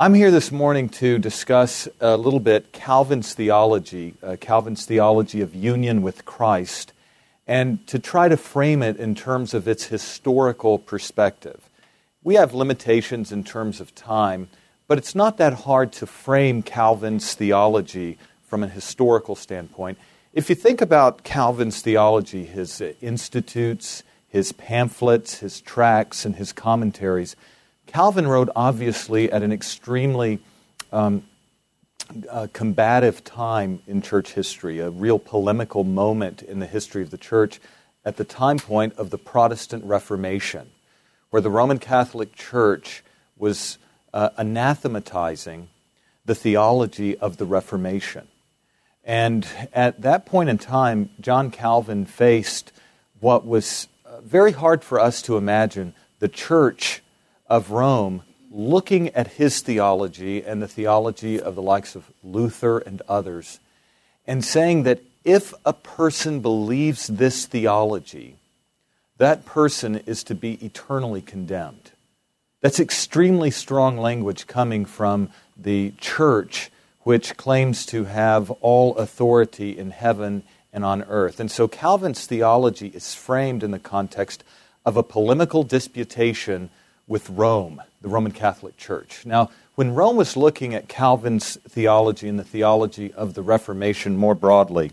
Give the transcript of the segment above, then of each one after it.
I'm here this morning to discuss a little bit Calvin's theology, uh, Calvin's theology of union with Christ, and to try to frame it in terms of its historical perspective. We have limitations in terms of time, but it's not that hard to frame Calvin's theology from a historical standpoint. If you think about Calvin's theology, his institutes, his pamphlets, his tracts, and his commentaries, Calvin wrote obviously at an extremely um, uh, combative time in church history, a real polemical moment in the history of the church at the time point of the Protestant Reformation, where the Roman Catholic Church was uh, anathematizing the theology of the Reformation. And at that point in time, John Calvin faced what was uh, very hard for us to imagine the church of Rome looking at his theology and the theology of the likes of Luther and others and saying that if a person believes this theology, that person is to be eternally condemned. That's extremely strong language coming from the church, which claims to have all authority in heaven and on earth. And so Calvin's theology is framed in the context of a polemical disputation with Rome, the Roman Catholic Church. Now, when Rome was looking at Calvin's theology and the theology of the Reformation more broadly,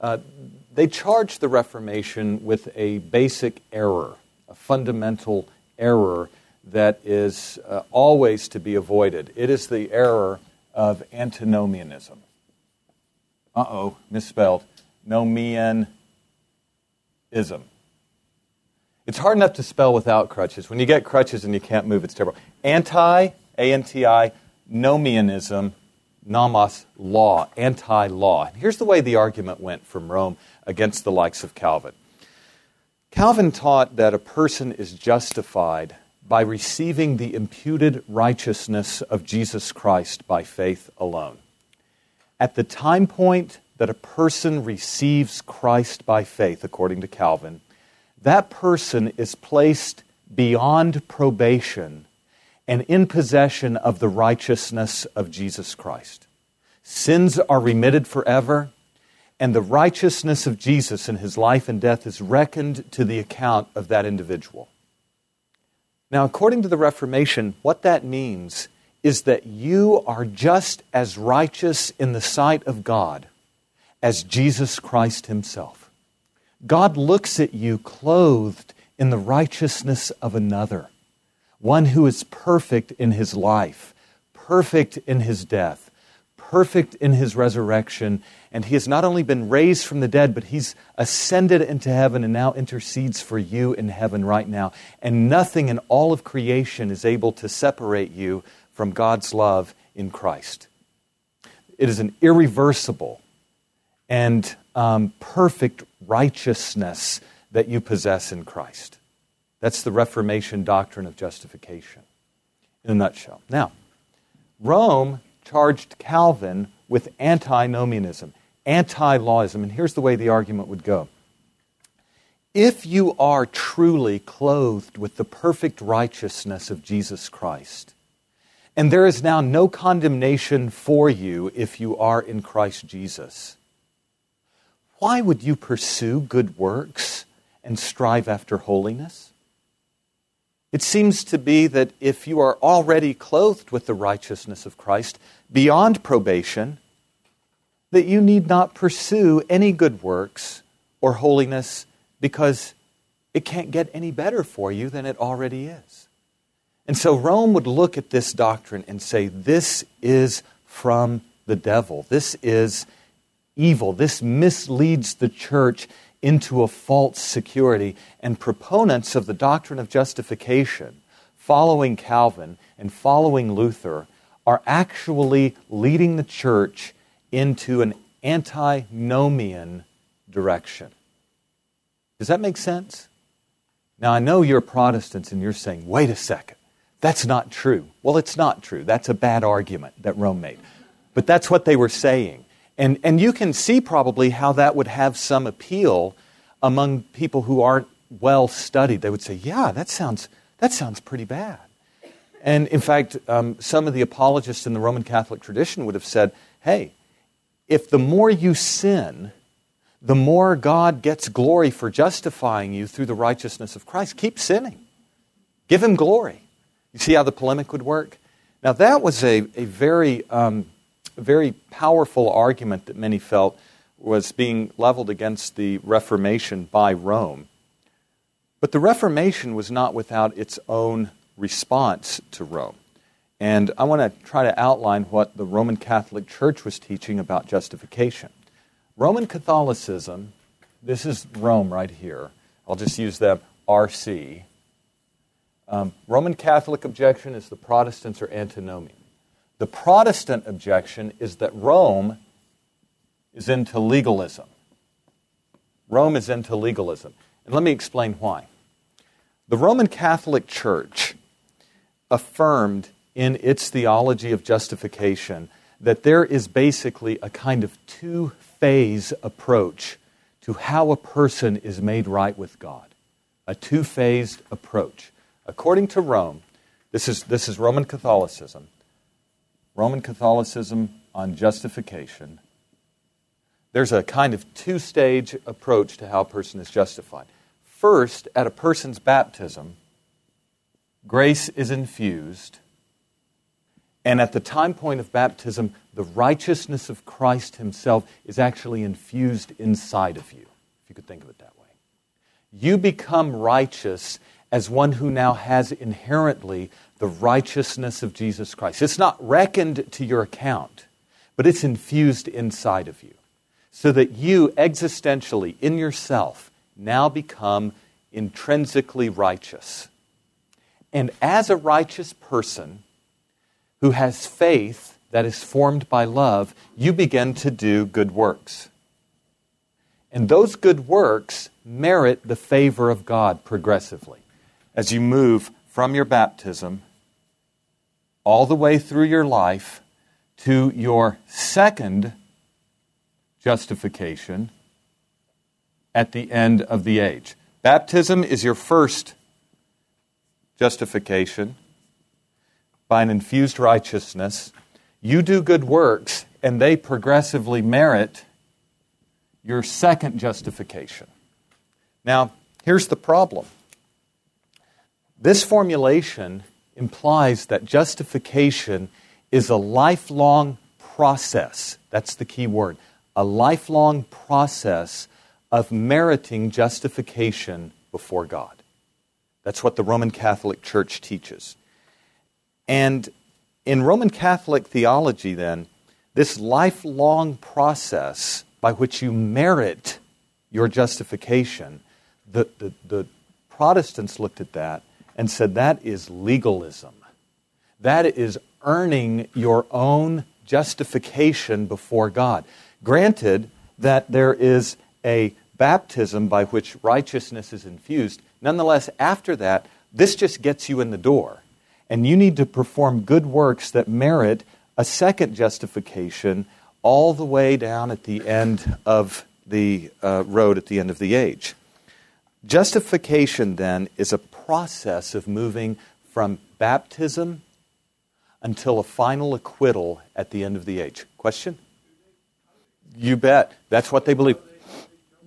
uh, they charged the Reformation with a basic error, a fundamental error that is uh, always to be avoided. It is the error of antinomianism. Uh oh, misspelled. Nomianism. It's hard enough to spell without crutches. When you get crutches and you can't move, it's terrible. Anti, A N T I, nomianism, nomos, law, anti law. Here's the way the argument went from Rome against the likes of Calvin. Calvin taught that a person is justified by receiving the imputed righteousness of Jesus Christ by faith alone. At the time point that a person receives Christ by faith, according to Calvin, that person is placed beyond probation and in possession of the righteousness of Jesus Christ. Sins are remitted forever, and the righteousness of Jesus in his life and death is reckoned to the account of that individual. Now, according to the Reformation, what that means is that you are just as righteous in the sight of God as Jesus Christ himself. God looks at you clothed in the righteousness of another, one who is perfect in his life, perfect in his death, perfect in his resurrection. And he has not only been raised from the dead, but he's ascended into heaven and now intercedes for you in heaven right now. And nothing in all of creation is able to separate you from God's love in Christ. It is an irreversible and um, perfect righteousness that you possess in Christ. That's the Reformation doctrine of justification in a nutshell. Now, Rome charged Calvin with antinomianism, anti lawism, and here's the way the argument would go. If you are truly clothed with the perfect righteousness of Jesus Christ, and there is now no condemnation for you if you are in Christ Jesus, why would you pursue good works and strive after holiness? It seems to be that if you are already clothed with the righteousness of Christ beyond probation, that you need not pursue any good works or holiness because it can't get any better for you than it already is. And so Rome would look at this doctrine and say, This is from the devil. This is evil. This misleads the church into a false security. And proponents of the doctrine of justification, following Calvin and following Luther, are actually leading the church into an antinomian direction. Does that make sense? Now, I know you're Protestants and you're saying, wait a second, that's not true. Well, it's not true. That's a bad argument that Rome made. But that's what they were saying. And, and you can see probably how that would have some appeal among people who aren't well studied. They would say, yeah, that sounds, that sounds pretty bad. And in fact, um, some of the apologists in the Roman Catholic tradition would have said, hey, if the more you sin, the more God gets glory for justifying you through the righteousness of Christ. Keep sinning. Give him glory. You see how the polemic would work? Now, that was a, a very, um, very powerful argument that many felt was being leveled against the Reformation by Rome. But the Reformation was not without its own response to Rome. And I want to try to outline what the Roman Catholic Church was teaching about justification. Roman Catholicism, this is Rome right here. I'll just use them RC. Um, Roman Catholic objection is the Protestants are antinomian. The Protestant objection is that Rome is into legalism. Rome is into legalism. And let me explain why. The Roman Catholic Church affirmed in its theology of justification that there is basically a kind of two phase approach to how a person is made right with God. A two phased approach. According to Rome, this is, this is Roman Catholicism, Roman Catholicism on justification. There's a kind of two stage approach to how a person is justified. First, at a person's baptism, grace is infused. And at the time point of baptism, the righteousness of Christ Himself is actually infused inside of you, if you could think of it that way. You become righteous as one who now has inherently the righteousness of Jesus Christ. It's not reckoned to your account, but it's infused inside of you. So that you, existentially, in yourself, now become intrinsically righteous. And as a righteous person who has faith that is formed by love, you begin to do good works. And those good works merit the favor of God progressively as you move from your baptism all the way through your life to your second justification at the end of the age. Baptism is your first justification by an infused righteousness. You do good works, and they progressively merit your second justification. Now, here's the problem this formulation implies that justification is a lifelong process. That's the key word. A lifelong process of meriting justification before God. That's what the Roman Catholic Church teaches. And in Roman Catholic theology, then, this lifelong process by which you merit your justification, the, the, the Protestants looked at that and said that is legalism. That is earning your own justification before God. Granted that there is a baptism by which righteousness is infused. Nonetheless, after that, this just gets you in the door. And you need to perform good works that merit a second justification all the way down at the end of the uh, road, at the end of the age. Justification, then, is a process of moving from baptism until a final acquittal at the end of the age. Question? You bet. That's what they believe.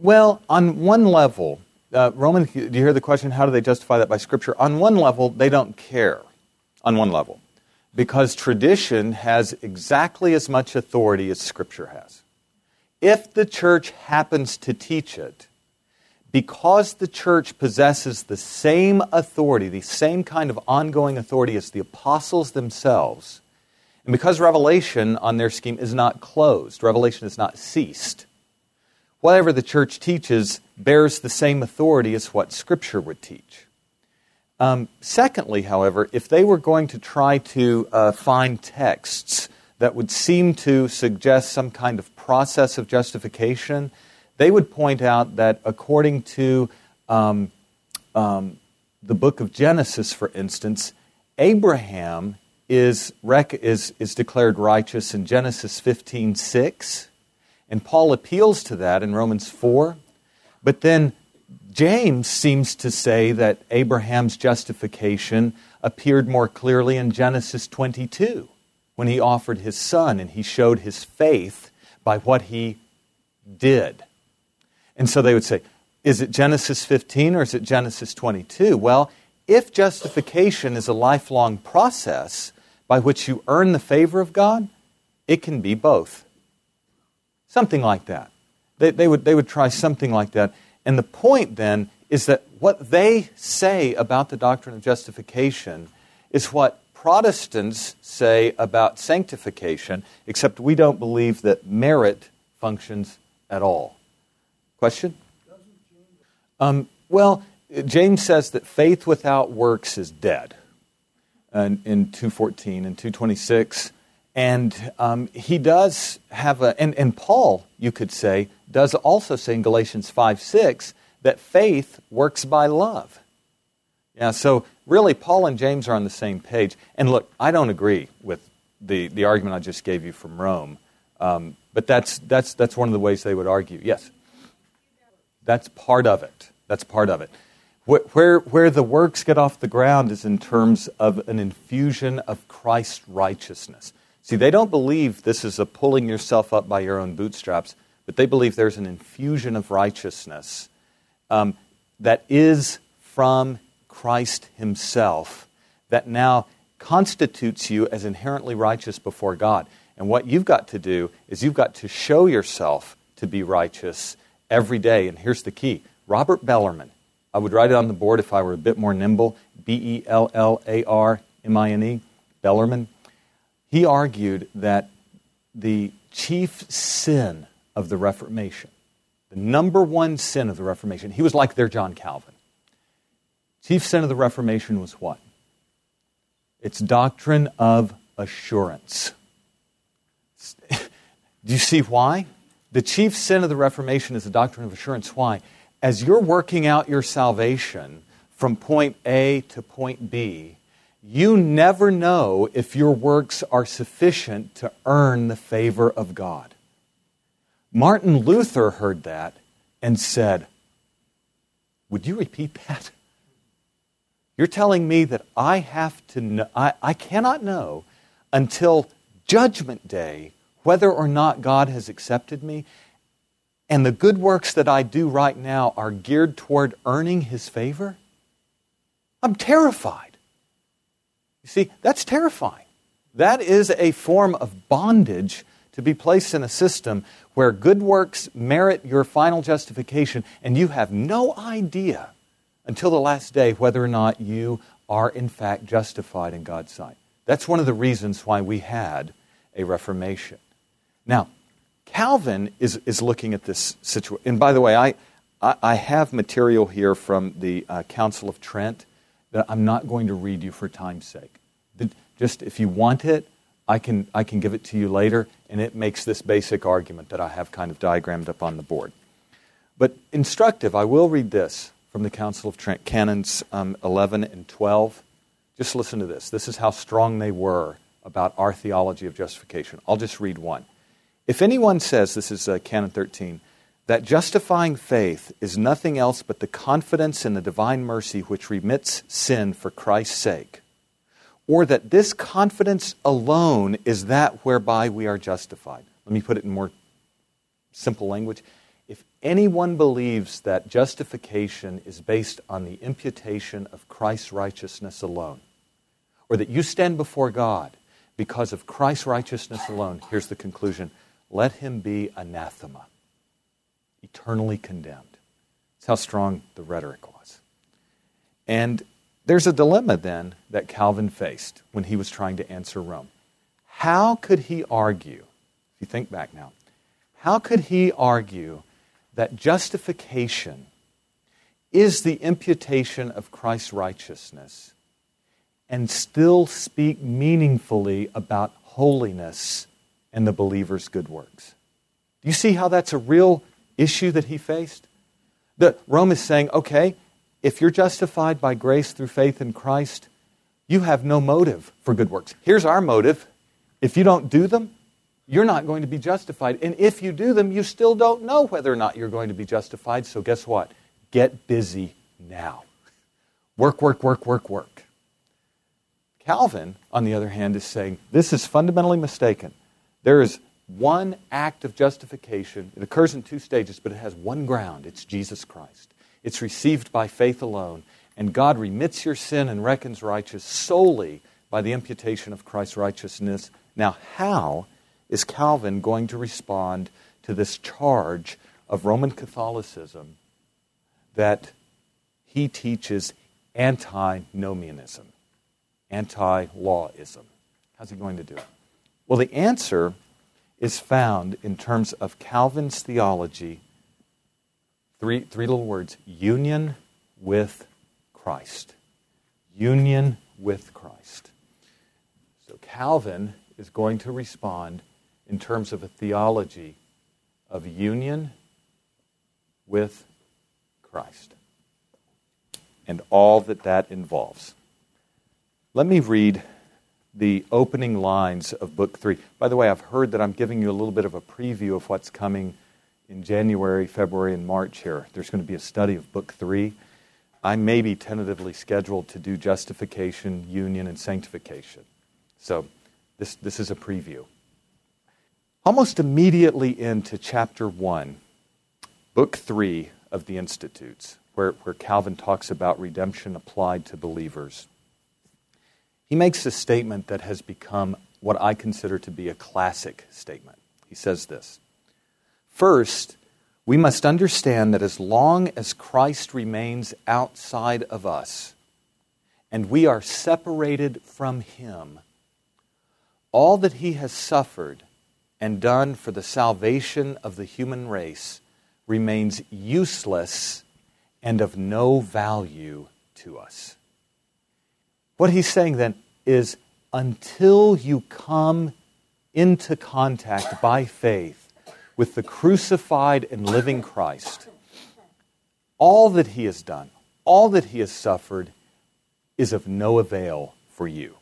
Well, on one level, uh, Roman, do you hear the question, how do they justify that by Scripture? On one level, they don't care. On one level. Because tradition has exactly as much authority as Scripture has. If the church happens to teach it, because the church possesses the same authority, the same kind of ongoing authority as the apostles themselves, and because revelation on their scheme is not closed, revelation is not ceased, whatever the church teaches bears the same authority as what Scripture would teach. Um, secondly, however, if they were going to try to uh, find texts that would seem to suggest some kind of process of justification, they would point out that according to um, um, the book of Genesis, for instance, Abraham is, rec- is, is declared righteous in Genesis 15 6. And Paul appeals to that in Romans 4. But then James seems to say that Abraham's justification appeared more clearly in Genesis 22 when he offered his son and he showed his faith by what he did. And so they would say, is it Genesis 15 or is it Genesis 22? Well, if justification is a lifelong process by which you earn the favor of God, it can be both. Something like that. They, they, would, they would try something like that. And the point then is that what they say about the doctrine of justification is what Protestants say about sanctification, except we don't believe that merit functions at all. Question? Um, well, James says that faith without works is dead in, in 214 and 226. And um, he does have a, and, and Paul, you could say, does also say in Galatians 5 6 that faith works by love. Yeah, so really, Paul and James are on the same page. And look, I don't agree with the, the argument I just gave you from Rome, um, but that's, that's, that's one of the ways they would argue. Yes? That's part of it. That's part of it. Where, where the works get off the ground is in terms of an infusion of Christ's righteousness. See, they don't believe this is a pulling yourself up by your own bootstraps, but they believe there's an infusion of righteousness um, that is from Christ Himself that now constitutes you as inherently righteous before God. And what you've got to do is you've got to show yourself to be righteous every day. And here's the key Robert Bellarmine, I would write it on the board if I were a bit more nimble. B E L L A R M I N E, Bellarmine. He argued that the chief sin of the Reformation, the number one sin of the Reformation, he was like their John Calvin. Chief sin of the Reformation was what? It's doctrine of assurance. Do you see why? The chief sin of the Reformation is the doctrine of assurance. Why? as you're working out your salvation from point A to point B, you never know if your works are sufficient to earn the favor of God. Martin Luther heard that and said, Would you repeat that? You're telling me that I have to know, I, I cannot know until Judgment Day whether or not God has accepted me and the good works that I do right now are geared toward earning His favor, I'm terrified. You see, that's terrifying. That is a form of bondage to be placed in a system where good works merit your final justification, and you have no idea until the last day whether or not you are in fact justified in God's sight. That's one of the reasons why we had a Reformation. Now, Calvin is, is looking at this situation. And by the way, I, I, I have material here from the uh, Council of Trent that I'm not going to read you for time's sake. Just if you want it, I can, I can give it to you later, and it makes this basic argument that I have kind of diagrammed up on the board. But instructive, I will read this from the Council of Trent, Canons um, 11 and 12. Just listen to this. This is how strong they were about our theology of justification. I'll just read one. If anyone says, this is uh, Canon 13, that justifying faith is nothing else but the confidence in the divine mercy which remits sin for Christ's sake, or that this confidence alone is that whereby we are justified. Let me put it in more simple language. If anyone believes that justification is based on the imputation of Christ's righteousness alone, or that you stand before God because of Christ's righteousness alone, here's the conclusion let him be anathema, eternally condemned. That's how strong the rhetoric was. And there's a dilemma then that Calvin faced when he was trying to answer Rome. How could he argue, if you think back now, how could he argue that justification is the imputation of Christ's righteousness and still speak meaningfully about holiness and the believer's good works. Do you see how that's a real issue that he faced? The, Rome is saying, okay, if you're justified by grace through faith in Christ, you have no motive for good works. Here's our motive. If you don't do them, you're not going to be justified. And if you do them, you still don't know whether or not you're going to be justified. So guess what? Get busy now. Work, work, work, work, work. Calvin, on the other hand, is saying this is fundamentally mistaken. There is one act of justification. It occurs in two stages, but it has one ground it's Jesus Christ. It's received by faith alone, and God remits your sin and reckons righteous solely by the imputation of Christ's righteousness. Now, how is Calvin going to respond to this charge of Roman Catholicism that he teaches antinomianism, anti lawism? How's he going to do it? Well, the answer is found in terms of Calvin's theology. Three, three little words union with Christ. Union with Christ. So Calvin is going to respond in terms of a theology of union with Christ and all that that involves. Let me read the opening lines of Book 3. By the way, I've heard that I'm giving you a little bit of a preview of what's coming in January, February, and March here. There's going to be a study of Book 3. I may be tentatively scheduled to do justification, union, and sanctification. So this, this is a preview. Almost immediately into chapter 1, book 3 of the Institutes, where, where Calvin talks about redemption applied to believers, he makes a statement that has become what I consider to be a classic statement. He says this First, we must understand that as long as Christ remains outside of us and we are separated from Him, all that He has suffered and done for the salvation of the human race remains useless and of no value to us. What he's saying then is until you come into contact by faith with the crucified and living Christ, all that he has done, all that he has suffered, is of no avail for you.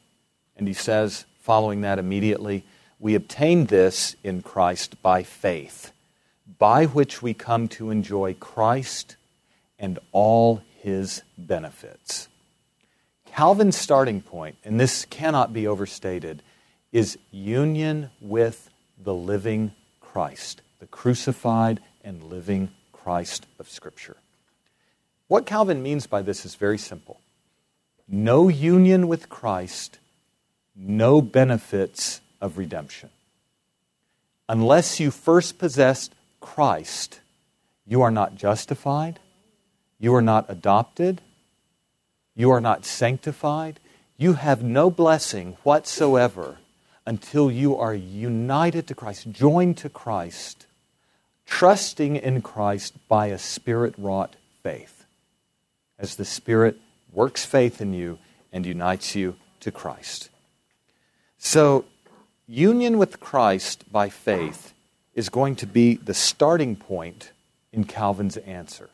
And he says, following that immediately, we obtain this in Christ by faith, by which we come to enjoy Christ and all his benefits. Calvin's starting point, and this cannot be overstated, is union with the living Christ, the crucified and living Christ of Scripture. What Calvin means by this is very simple no union with Christ, no benefits of redemption. Unless you first possessed Christ, you are not justified, you are not adopted, you are not sanctified, you have no blessing whatsoever until you are united to Christ, joined to Christ, trusting in Christ by a spirit wrought faith. As the Spirit works faith in you and unites you to Christ. So, union with Christ by faith is going to be the starting point in Calvin's answer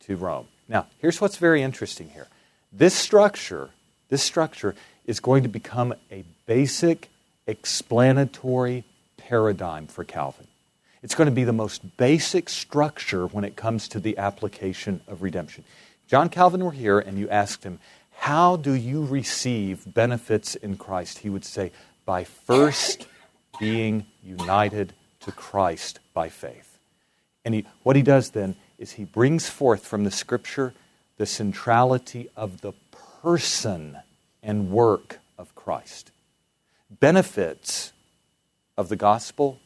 to Rome. Now, here's what's very interesting here. This structure, this structure is going to become a basic explanatory paradigm for Calvin. It's going to be the most basic structure when it comes to the application of redemption. John Calvin were here and you asked him, How do you receive benefits in Christ? He would say, By first being united to Christ by faith. And he, what he does then is he brings forth from the scripture the centrality of the person and work of Christ. Benefits of the gospel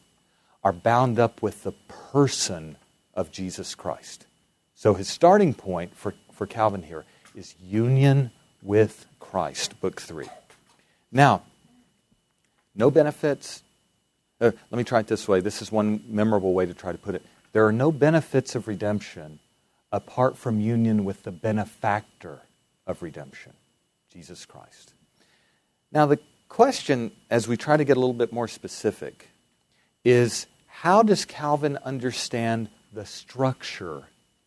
are bound up with the person of Jesus Christ. So his starting point for, for Calvin here is union with Christ, book three. Now, no benefits, uh, let me try it this way. This is one memorable way to try to put it. There are no benefits of redemption apart from union with the benefactor of redemption, Jesus Christ. Now, the question, as we try to get a little bit more specific, is how does Calvin understand the structure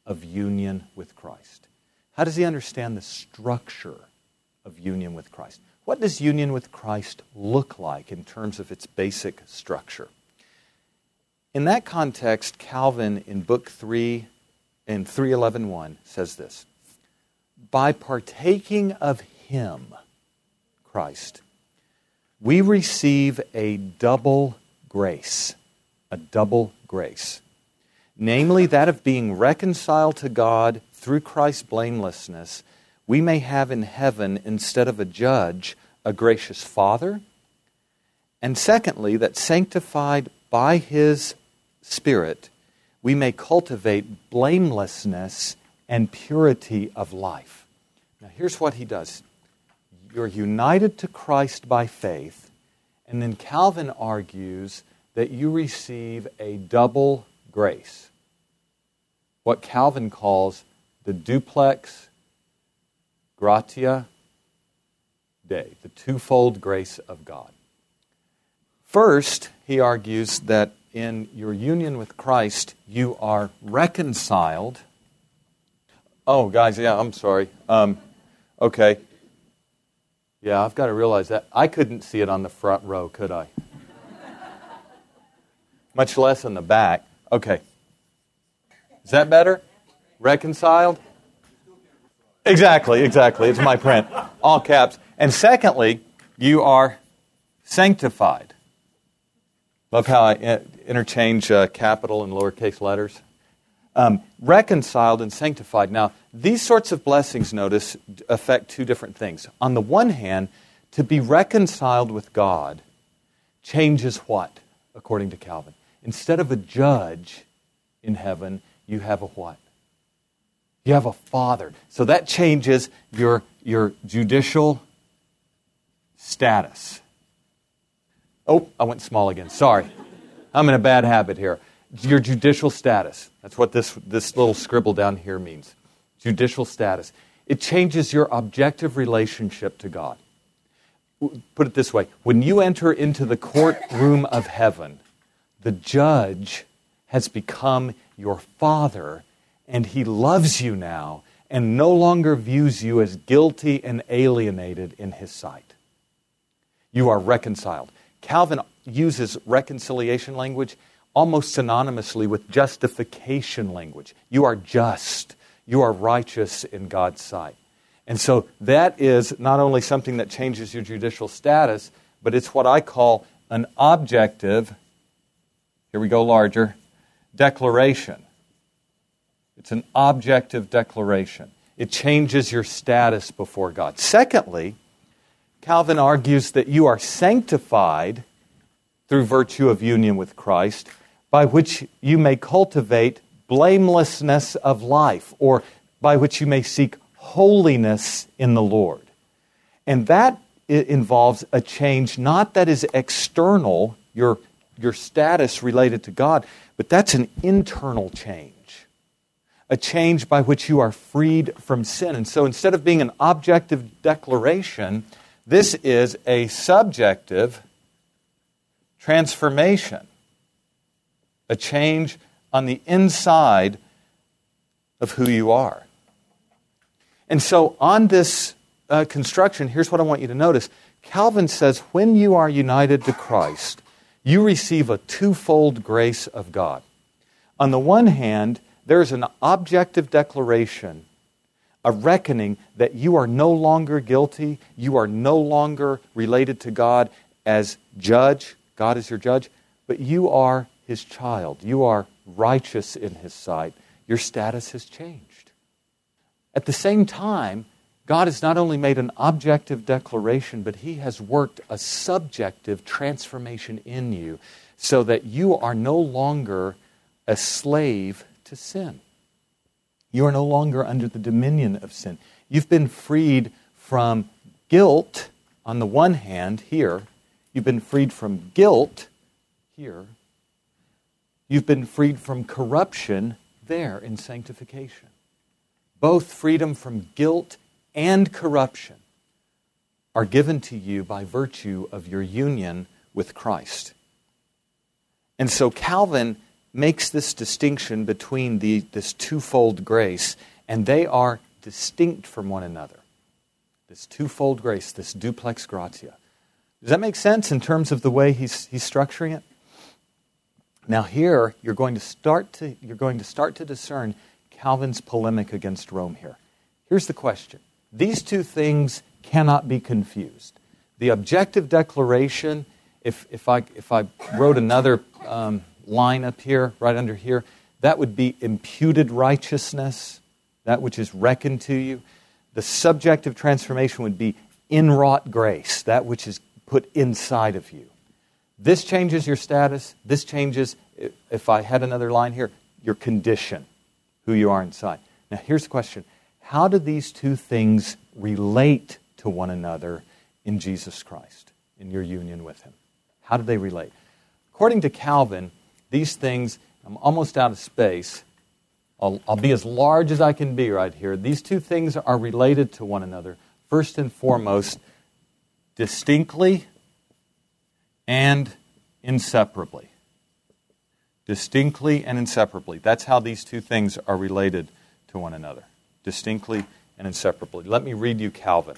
of union with Christ? How does he understand the structure of union with Christ? What does union with Christ look like in terms of its basic structure? In that context, Calvin in Book 3 in 311.1 says this By partaking of Him, Christ, we receive a double grace. A double grace. Namely, that of being reconciled to God through Christ's blamelessness, we may have in heaven, instead of a judge, a gracious Father. And secondly, that sanctified by His Spirit, we may cultivate blamelessness and purity of life. Now, here's what he does you're united to Christ by faith, and then Calvin argues that you receive a double grace. What Calvin calls the duplex gratia Dei, the twofold grace of God. First, he argues that in your union with Christ, you are reconciled. Oh, guys, yeah, I'm sorry. Um, okay. Yeah, I've got to realize that. I couldn't see it on the front row, could I? Much less in the back. Okay. Is that better? Reconciled? Exactly, exactly. It's my print. All caps. And secondly, you are sanctified. Love how I interchange uh, capital and lowercase letters. Um, reconciled and sanctified. Now, these sorts of blessings, notice, affect two different things. On the one hand, to be reconciled with God changes what, according to Calvin? Instead of a judge in heaven, you have a what? You have a father. So that changes your, your judicial status. Oh, I went small again. Sorry. I'm in a bad habit here. Your judicial status. That's what this, this little scribble down here means. Judicial status. It changes your objective relationship to God. Put it this way when you enter into the courtroom of heaven, the judge has become your father, and he loves you now and no longer views you as guilty and alienated in his sight. You are reconciled. Calvin uses reconciliation language almost synonymously with justification language. You are just, you are righteous in God's sight. And so that is not only something that changes your judicial status, but it's what I call an objective, here we go larger, declaration. It's an objective declaration. It changes your status before God. Secondly, Calvin argues that you are sanctified through virtue of union with Christ, by which you may cultivate blamelessness of life, or by which you may seek holiness in the Lord. And that involves a change not that is external, your, your status related to God, but that's an internal change. A change by which you are freed from sin. And so instead of being an objective declaration, this is a subjective transformation, a change on the inside of who you are. And so, on this uh, construction, here's what I want you to notice Calvin says when you are united to Christ, you receive a twofold grace of God. On the one hand, there's an objective declaration, a reckoning that you are no longer guilty, you are no longer related to God as judge, God is your judge, but you are his child. You are righteous in his sight. Your status has changed. At the same time, God has not only made an objective declaration, but He has worked a subjective transformation in you so that you are no longer a slave to sin. You are no longer under the dominion of sin. You've been freed from guilt on the one hand, here, You've been freed from guilt here. You've been freed from corruption there in sanctification. Both freedom from guilt and corruption are given to you by virtue of your union with Christ. And so Calvin makes this distinction between the, this twofold grace, and they are distinct from one another. This twofold grace, this duplex gratia. Does that make sense in terms of the way he's, he's structuring it? Now here you're going to start to you're going to start to discern Calvin's polemic against Rome here. Here's the question. These two things cannot be confused. the objective declaration, if, if, I, if I wrote another um, line up here, right under here, that would be imputed righteousness, that which is reckoned to you. The subjective transformation would be inwrought grace, that which is put inside of you. This changes your status. This changes, if I had another line here, your condition, who you are inside. Now, here's the question How do these two things relate to one another in Jesus Christ, in your union with Him? How do they relate? According to Calvin, these things, I'm almost out of space. I'll, I'll, be as large as I can be right here. These two things are related to one another. First and foremost, distinctly and inseparably. Distinctly and inseparably. That's how these two things are related to one another. Distinctly and inseparably. Let me read you Calvin.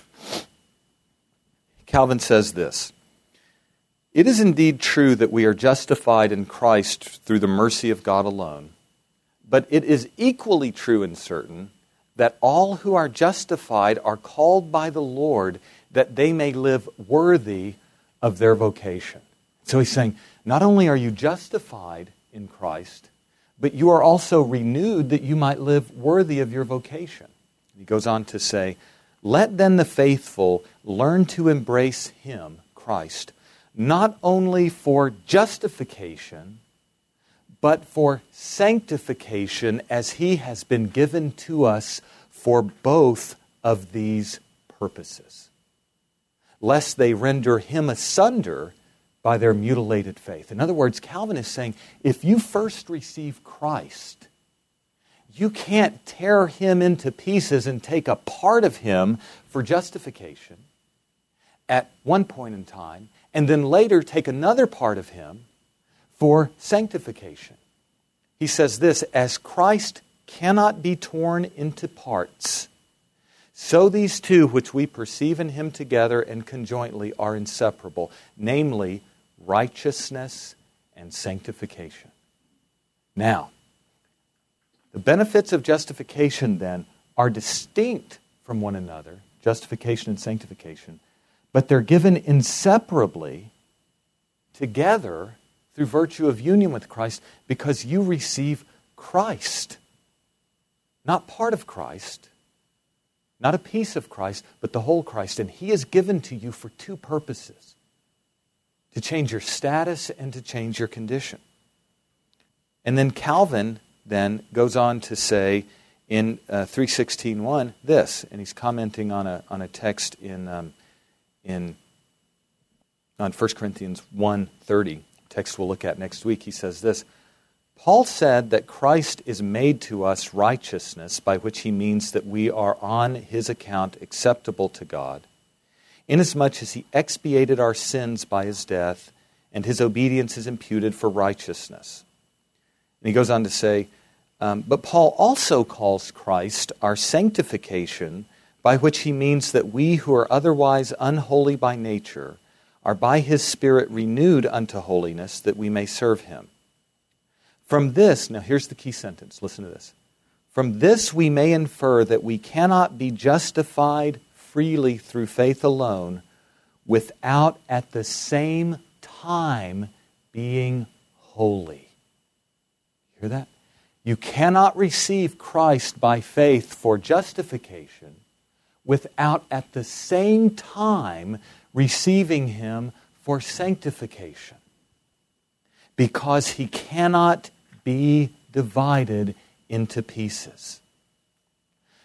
Calvin says this It is indeed true that we are justified in Christ through the mercy of God alone, but it is equally true and certain that all who are justified are called by the Lord that they may live worthy of their vocation. So he's saying, not only are you justified in Christ, but you are also renewed that you might live worthy of your vocation. He goes on to say, Let then the faithful learn to embrace him, Christ, not only for justification, but for sanctification as he has been given to us for both of these purposes, lest they render him asunder by their mutilated faith. In other words, Calvin is saying if you first receive Christ, you can't tear him into pieces and take a part of him for justification at one point in time, and then later take another part of him for sanctification. He says this as Christ cannot be torn into parts, so these two, which we perceive in him together and conjointly, are inseparable, namely, righteousness and sanctification. Now, the benefits of justification then are distinct from one another, justification and sanctification, but they're given inseparably together through virtue of union with Christ because you receive Christ. Not part of Christ, not a piece of Christ, but the whole Christ. And He is given to you for two purposes to change your status and to change your condition. And then Calvin then goes on to say in uh, 316.1 this, and he's commenting on a, on a text in, um, in on 1 Corinthians 1.30, text we'll look at next week. He says this, Paul said that Christ is made to us righteousness, by which he means that we are on his account acceptable to God inasmuch as he expiated our sins by his death, and his obedience is imputed for righteousness. And he goes on to say, um, But Paul also calls Christ our sanctification, by which he means that we who are otherwise unholy by nature are by his Spirit renewed unto holiness, that we may serve him. From this, now here's the key sentence, listen to this. From this we may infer that we cannot be justified freely through faith alone without at the same time being holy. Hear that? You cannot receive Christ by faith for justification without at the same time receiving Him for sanctification. Because He cannot be divided into pieces.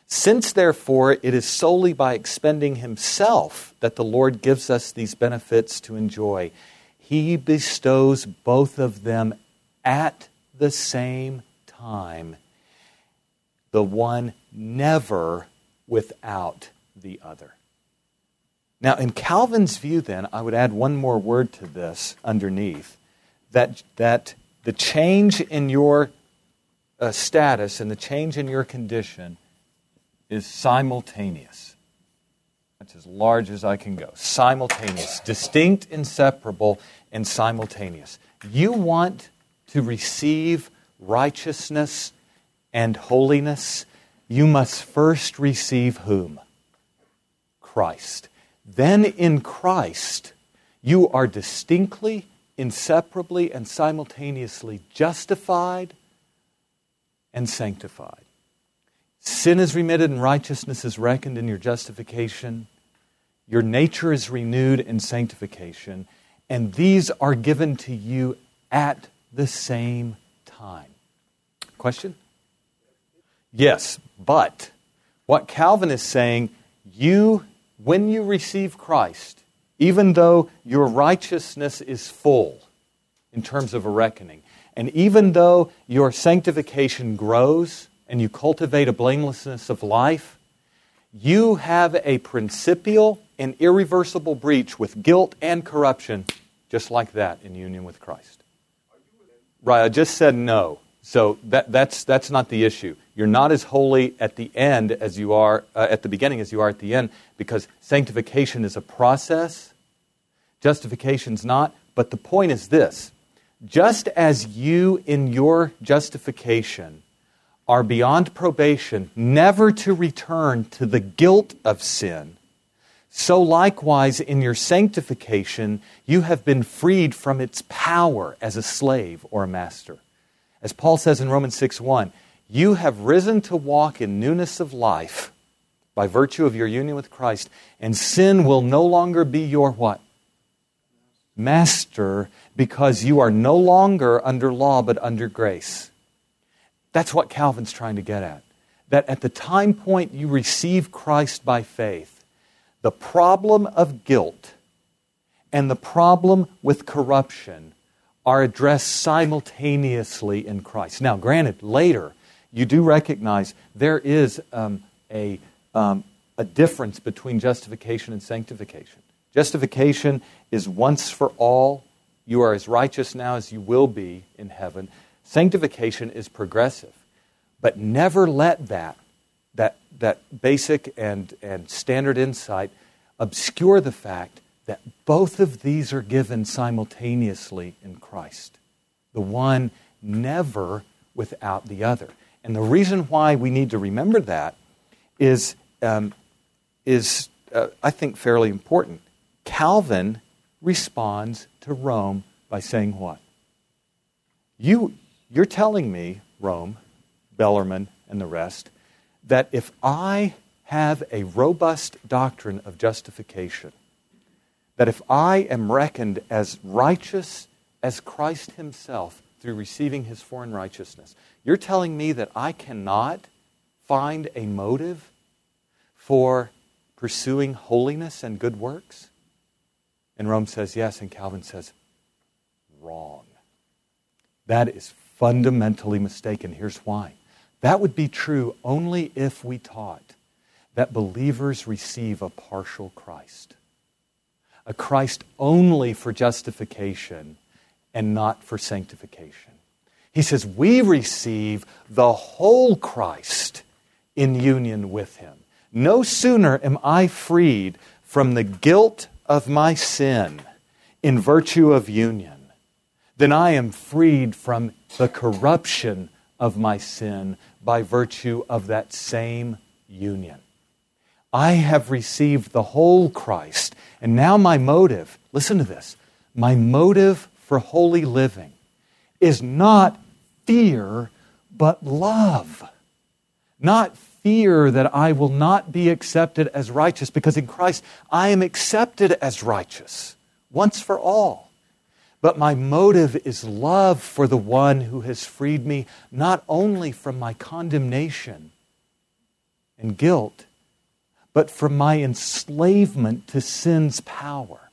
Since, therefore, it is solely by expending Himself that the Lord gives us these benefits to enjoy, He bestows both of them at the same time, the one never without the other. Now, in Calvin's view, then, I would add one more word to this underneath that, that the change in your uh, status and the change in your condition is simultaneous. That's as large as I can go. Simultaneous, distinct, inseparable, and simultaneous. You want to receive righteousness and holiness, you must first receive whom? Christ. then in Christ, you are distinctly, inseparably, and simultaneously justified and sanctified. Sin is remitted and righteousness is reckoned in your justification. Your nature is renewed in sanctification. And these are given to you at the same time. Question? Yes, but what Calvin is saying, you, when you receive Christ, even though your righteousness is full in terms of a reckoning, and even though your sanctification grows and you cultivate a blamelessness of life, you have a principial and irreversible breach with guilt and corruption, just like that in union with Christ. Right, I just said no. So that, that's, that's not the issue. You're not as holy at the end as you are uh, at the beginning as you are at the end because sanctification is a process. Justification's not. But the point is this just as you in your justification are beyond probation, never to return to the guilt of sin, so likewise in your sanctification, you have been freed from its power as a slave or a master. As Paul says in Romans 6 1, you have risen to walk in newness of life by virtue of your union with Christ, and sin will no longer be your what? Master, because you are no longer under law but under grace. That's what Calvin's trying to get at. That at the time point you receive Christ by faith, the problem of guilt and the problem with corruption are addressed simultaneously in Christ. Now, granted, later you do recognize there is um, a, um, a difference between justification and sanctification. Justification is once for all. You are as righteous now as you will be in heaven. Sanctification is progressive. But never let that, that, that basic and, and standard insight obscure the fact that both of these are given simultaneously in Christ. The one never without the other. And the reason why we need to remember that is, um, is uh, I think, fairly important. Calvin responds to Rome by saying what? You, you're telling me, Rome, Bellarmine, and the rest, that if I have a robust doctrine of justification, that if I am reckoned as righteous as Christ Himself through receiving His foreign righteousness, you're telling me that I cannot find a motive for pursuing holiness and good works? And Rome says yes, and Calvin says wrong. That is fundamentally mistaken. Here's why. That would be true only if we taught that believers receive a partial Christ, a Christ only for justification and not for sanctification. He says, We receive the whole Christ in union with Him. No sooner am I freed from the guilt of my sin in virtue of union than I am freed from the corruption of my sin by virtue of that same union. I have received the whole Christ, and now my motive, listen to this, my motive for holy living is not fear, but love. Not fear that I will not be accepted as righteous, because in Christ I am accepted as righteous once for all. But my motive is love for the one who has freed me not only from my condemnation and guilt, but from my enslavement to sin's power.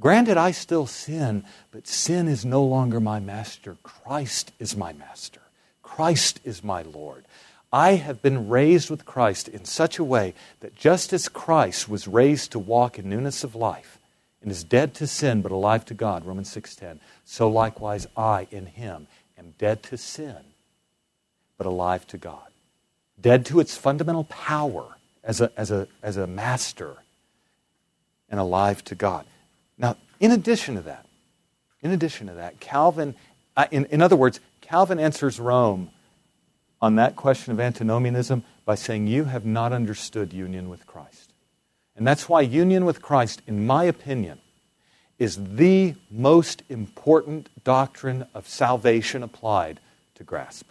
Granted, I still sin, but sin is no longer my master. Christ is my master. Christ is my Lord. I have been raised with Christ in such a way that just as Christ was raised to walk in newness of life and is dead to sin but alive to God, Romans 6:10, so likewise I in him am dead to sin but alive to God. Dead to its fundamental power as a, as a, as a master and alive to God. Now, in addition to that, in addition to that, Calvin, uh, in, in other words, Calvin answers Rome on that question of antinomianism by saying, You have not understood union with Christ. And that's why union with Christ, in my opinion, is the most important doctrine of salvation applied to grasp.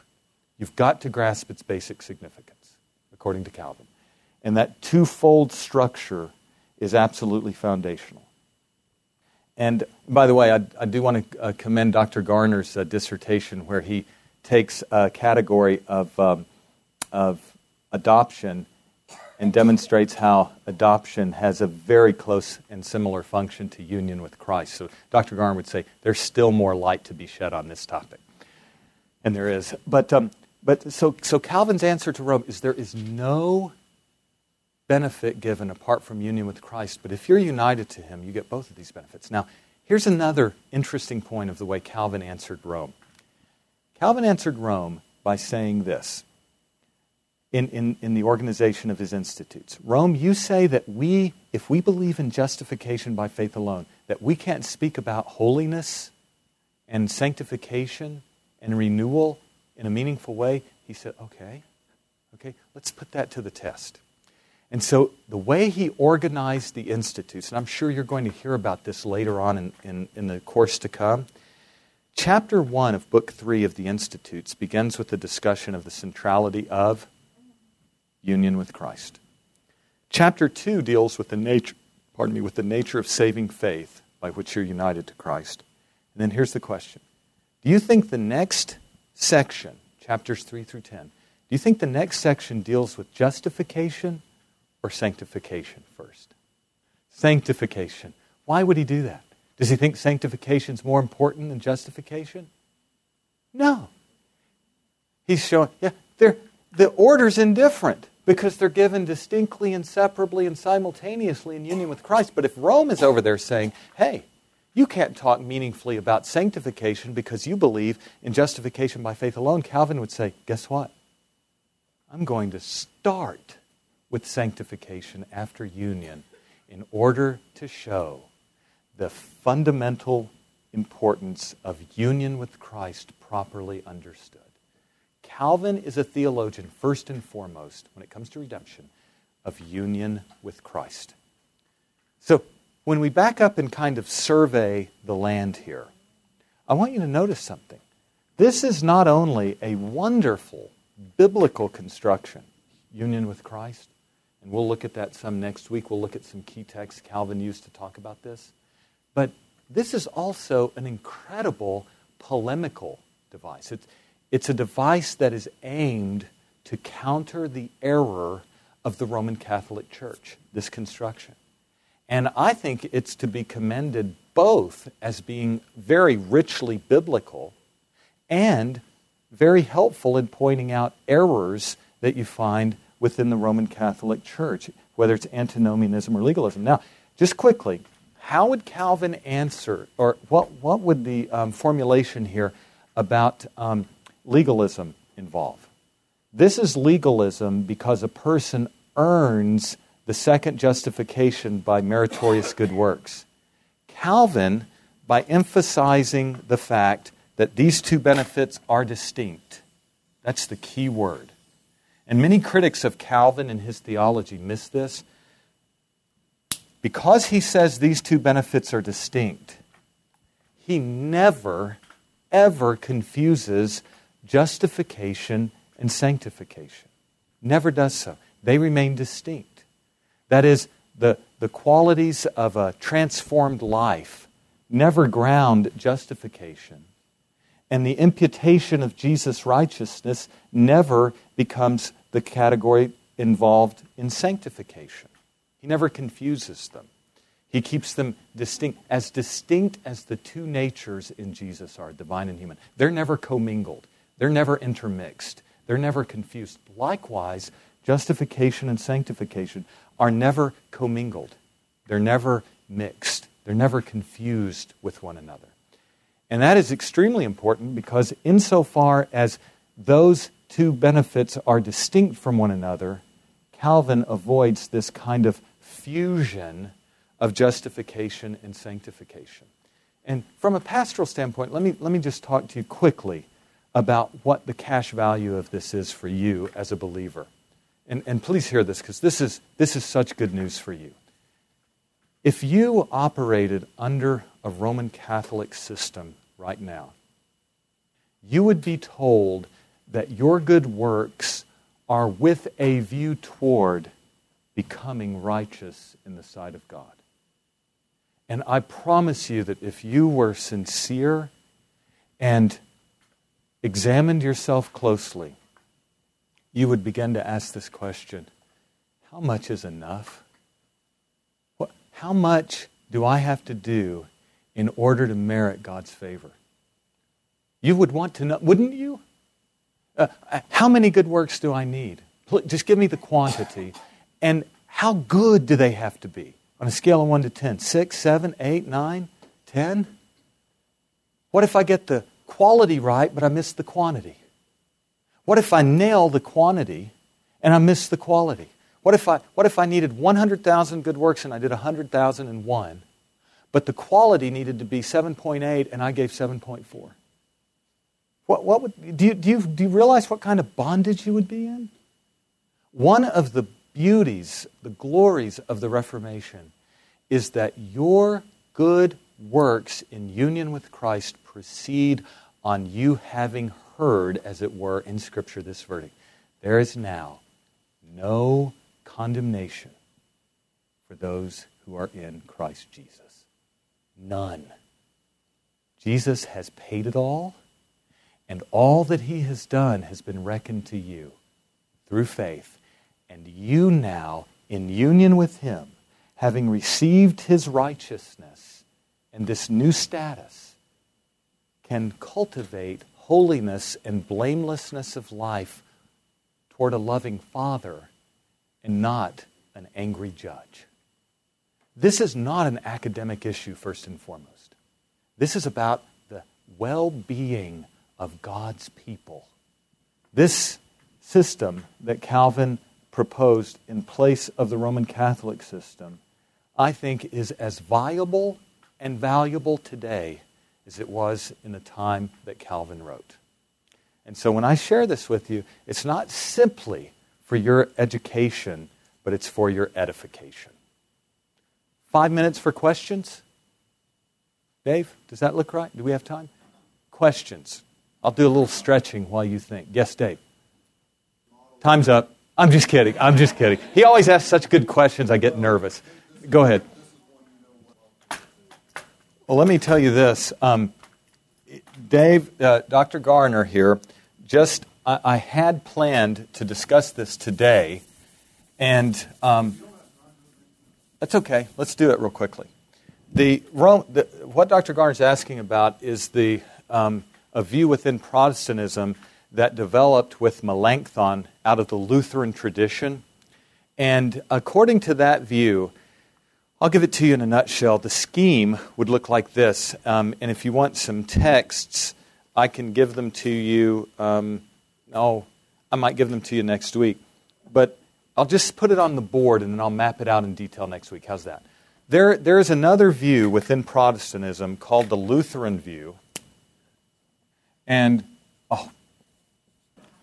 You've got to grasp its basic significance, according to Calvin. And that twofold structure is absolutely foundational. And by the way, I, I do want to uh, commend Dr. Garner's uh, dissertation where he takes a category of, um, of adoption and demonstrates how adoption has a very close and similar function to union with Christ. So Dr. Garner would say there's still more light to be shed on this topic. And there is. But, um, but so, so Calvin's answer to Rome is there is no benefit given apart from union with Christ. But if you're united to him, you get both of these benefits. Now, here's another interesting point of the way Calvin answered Rome. Calvin answered Rome by saying this in, in, in the organization of his institutes Rome, you say that we, if we believe in justification by faith alone, that we can't speak about holiness and sanctification and renewal in a meaningful way. He said, okay, okay, let's put that to the test. And so the way he organized the institutes, and I'm sure you're going to hear about this later on in, in, in, the course to come. Chapter 1 of Book 3 of the Institutes begins with the discussion of the centrality of union with Christ. Chapter 2 deals with the nature, pardon me, with the nature of saving faith by which you're united to Christ. And then here's the question. Do you think the next section, chapters 3 through 10, do you think the next section deals with justification or sanctification first? Sanctification. Why would he do that? Does he think sanctification is more important than justification? No. He's showing, yeah, they're, the order's indifferent because they're given distinctly and separately and simultaneously in union with Christ. But if Rome is over there saying, hey, you can't talk meaningfully about sanctification because you believe in justification by faith alone, Calvin would say, guess what? I'm going to start with sanctification after union in order to show the fundamental importance of union with Christ properly understood. Calvin is a theologian, first and foremost, when it comes to redemption, of union with Christ. So, when we back up and kind of survey the land here, I want you to notice something. This is not only a wonderful biblical construction, union with Christ, and we'll look at that some next week. We'll look at some key texts Calvin used to talk about this. But this is also an incredible polemical device. It's, it's a device that is aimed to counter the error of the Roman Catholic Church, this construction. And I think it's to be commended both as being very richly biblical and very helpful in pointing out errors that you find within the Roman Catholic Church, whether it's antinomianism or legalism. Now, just quickly, how would Calvin answer, or what, what would the um, formulation here about um, legalism involve? This is legalism because a person earns the second justification by meritorious good works. Calvin, by emphasizing the fact that these two benefits are distinct, that's the key word. And many critics of Calvin and his theology miss this. Because he says these two benefits are distinct, he never, ever confuses justification and sanctification. Never does so. They remain distinct. That is, the, the qualities of a transformed life never ground justification and the imputation of Jesus' righteousness never becomes the category involved in sanctification. He never confuses them. He keeps them distinct, as distinct as the two natures in Jesus are, divine and human. They're never commingled, they're never intermixed, they're never confused. Likewise, justification and sanctification are never commingled, they're never mixed, they're never confused with one another. And that is extremely important because, insofar as those two benefits are distinct from one another, Calvin avoids this kind of fusion of justification and sanctification. And from a pastoral standpoint, let me, let me just talk to you quickly about what the cash value of this is for you as a believer. And, and please hear this because this is, this is such good news for you. If you operated under a Roman Catholic system right now, you would be told that your good works are with a view toward becoming righteous in the sight of God. And I promise you that if you were sincere and examined yourself closely, you would begin to ask this question How much is enough? How much do I have to do in order to merit God's favor? You would want to know, wouldn't you? Uh, how many good works do I need? Just give me the quantity. And how good do they have to be? On a scale of 1 to 10, 6, 7, 8, 9, 10? What if I get the quality right, but I miss the quantity? What if I nail the quantity and I miss the quality? What if I, what if I needed 100,000 good works and I did 100,001, but the quality needed to be 7.8 and I gave 7.4? What, what would, do, you, do, you, do you realize what kind of bondage you would be in? One of the beauties, the glories of the Reformation is that your good works in union with Christ proceed on you having heard, as it were, in Scripture this verdict. There is now no condemnation for those who are in Christ Jesus. None. Jesus has paid it all, and all that he has done has been reckoned to you through faith. And you now, in union with him, having received his righteousness and this new status, can cultivate holiness and blamelessness of life toward a loving Father and not an angry judge. This is not an academic issue, first and foremost. This is about the well being of God's people. This system that Calvin proposed in place of the Roman Catholic system, I think is as viable and valuable today as it was in the time that Calvin wrote. And so when I share this with you, it's not simply for your education, but it's for your edification. Five minutes for questions? Dave, does that look right? Do we have time? Questions. I'll do a little stretching while you think. Yes, Dave. Time's up. I'm just kidding. I'm just kidding. He always asks such good questions, I get nervous. Go ahead. Well, let me tell you this. Um, Dave, uh, Dr. Garner here, just I, I, had planned to discuss this today, and um, that's okay. Let's do it real quickly. The, the, what Dr. Garner is asking about is the um, a view within Protestantism that developed with Melanchthon out of the Lutheran tradition. And according to that view, I'll give it to you in a nutshell. The scheme would look like this. Um, and if you want some texts, I can give them to you. Um, oh, I might give them to you next week. But I'll just put it on the board and then I'll map it out in detail next week. How's that? There, there is another view within Protestantism called the Lutheran view. And, oh,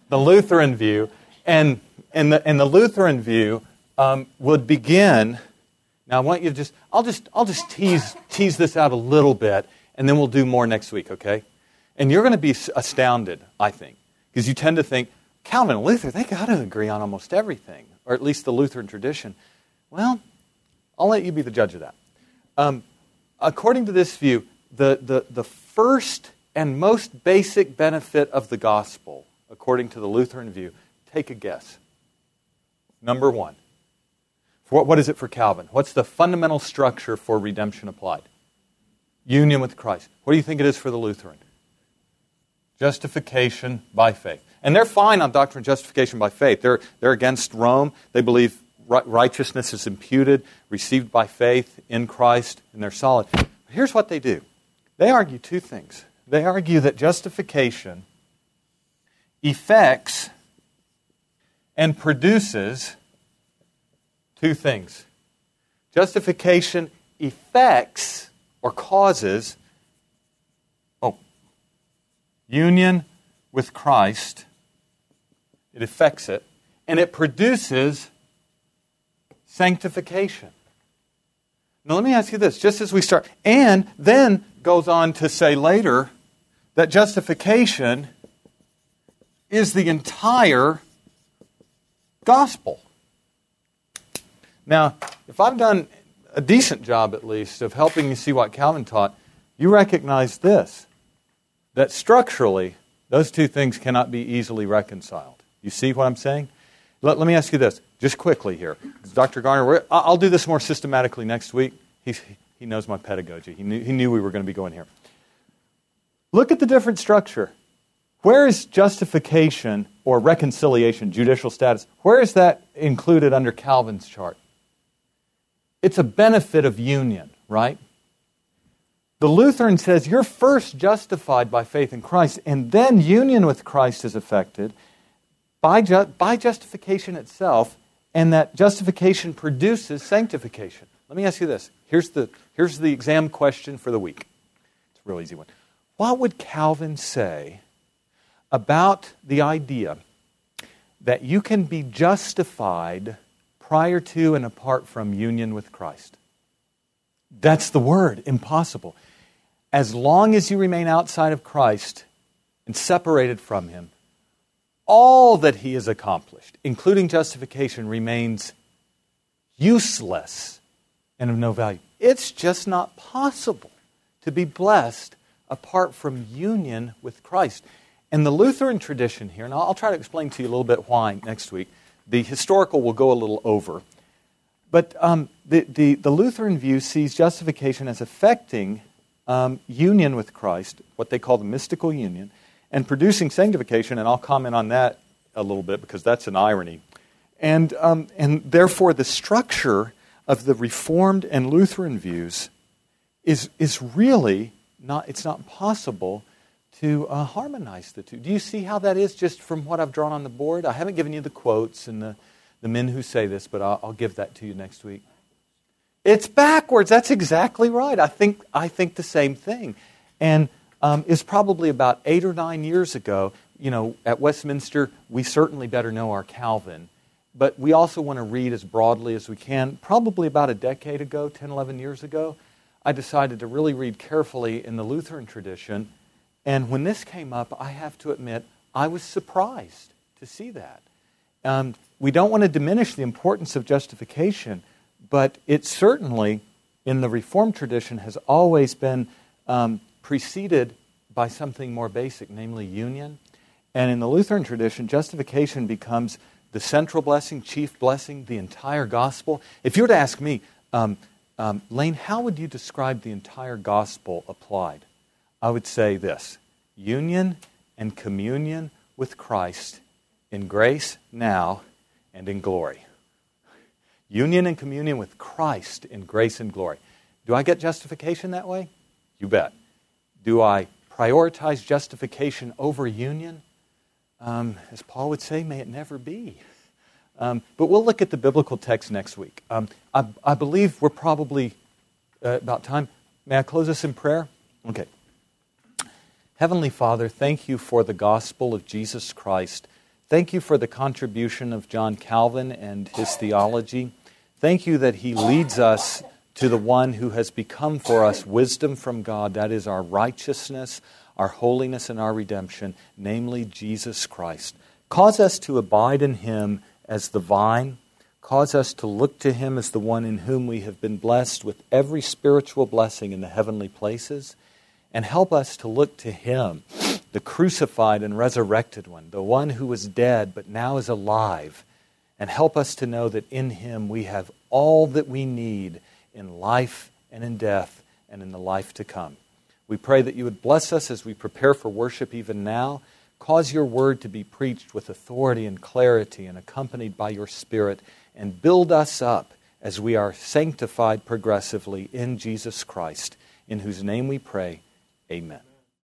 the Lutheran view. And, and, the, and the Lutheran view um, would begin. Now, I want you to just, I'll just, I'll just tease, tease this out a little bit, and then we'll do more next week, okay? And you're going to be astounded, I think, because you tend to think, Calvin and Luther, they got to agree on almost everything, or at least the Lutheran tradition. Well, I'll let you be the judge of that. Um, according to this view, the, the, the first and most basic benefit of the gospel according to the Lutheran view? Take a guess. Number one. What, what is it for Calvin? What's the fundamental structure for redemption applied? Union with Christ. What do you think it is for the Lutheran? Justification by faith. And they're fine on doctrine of justification by faith. They're, they're against Rome. They believe righteousness is imputed, received by faith in Christ, and they're solid. But here's what they do they argue two things. They argue that justification effects and produces two things. Justification effects or causes oh union with Christ it affects it and it produces sanctification. Now, let me ask you this just as we start, and then goes on to say later that justification is the entire gospel. Now, if I've done a decent job at least of helping you see what Calvin taught, you recognize this that structurally, those two things cannot be easily reconciled. You see what I'm saying? Let, let me ask you this, just quickly here. Dr. Garner, I'll do this more systematically next week. He's, he knows my pedagogy, he knew, he knew we were going to be going here. Look at the different structure. Where is justification or reconciliation, judicial status, where is that included under Calvin's chart? It's a benefit of union, right? The Lutheran says you're first justified by faith in Christ, and then union with Christ is effected by, ju- by justification itself, and that justification produces sanctification. Let me ask you this. Here's the, here's the exam question for the week. It's a real easy one. What would Calvin say about the idea that you can be justified prior to and apart from union with Christ? That's the word, impossible as long as you remain outside of Christ and separated from Him, all that He has accomplished, including justification, remains useless and of no value. It's just not possible to be blessed apart from union with Christ. And the Lutheran tradition here, and I'll try to explain to you a little bit why next week. The historical will go a little over. But um, the, the, the Lutheran view sees justification as affecting um, union with Christ, what they call the mystical union, and producing sanctification, and I'll comment on that a little bit because that's an irony. And, um, and therefore, the structure of the Reformed and Lutheran views is, is really not, it's not possible to uh, harmonize the two. Do you see how that is just from what I've drawn on the board? I haven't given you the quotes and the, the men who say this, but I'll, I'll give that to you next week. It's backwards. That's exactly right. I think, I think the same thing. And um, it's probably about eight or nine years ago. You know, at Westminster, we certainly better know our Calvin, but we also want to read as broadly as we can. Probably about a decade ago, 10, 11 years ago, I decided to really read carefully in the Lutheran tradition. And when this came up, I have to admit, I was surprised to see that. Um, we don't want to diminish the importance of justification, but it certainly, in the Reformed tradition, has always been um, preceded by something more basic, namely union. And in the Lutheran tradition, justification becomes the central blessing, chief blessing, the entire gospel. If you were to ask me, um, um, Lane, how would you describe the entire gospel applied? I would say this union and communion with Christ in grace now and in glory. Union and communion with Christ in grace and glory. Do I get justification that way? You bet. Do I prioritize justification over union? Um, as Paul would say, may it never be. Um, but we'll look at the biblical text next week. Um, I, I, believe we're probably uh, about time. May I close us in prayer? Okay. Heavenly Father, thank you for the gospel of Jesus Christ. Thank you for the contribution of John Calvin and his theology. Thank you that he leads us to the one who has become for us wisdom from God. That is our righteousness, our holiness, and our redemption, namely Jesus Christ. Cause us to abide in him as the vine. Cause us to look to him as the one in whom we have been blessed with every spiritual blessing in the heavenly places. And help us to look to him the crucified and resurrected one, the one who was dead but now is alive, and help us to know that in him we have all that we need in life and in death and in the life to come. We pray that you would bless us as we prepare for worship even now. Cause your word to be preached with authority and clarity and accompanied by your spirit, and build us up as we are sanctified progressively in Jesus Christ, in whose name we pray. Amen.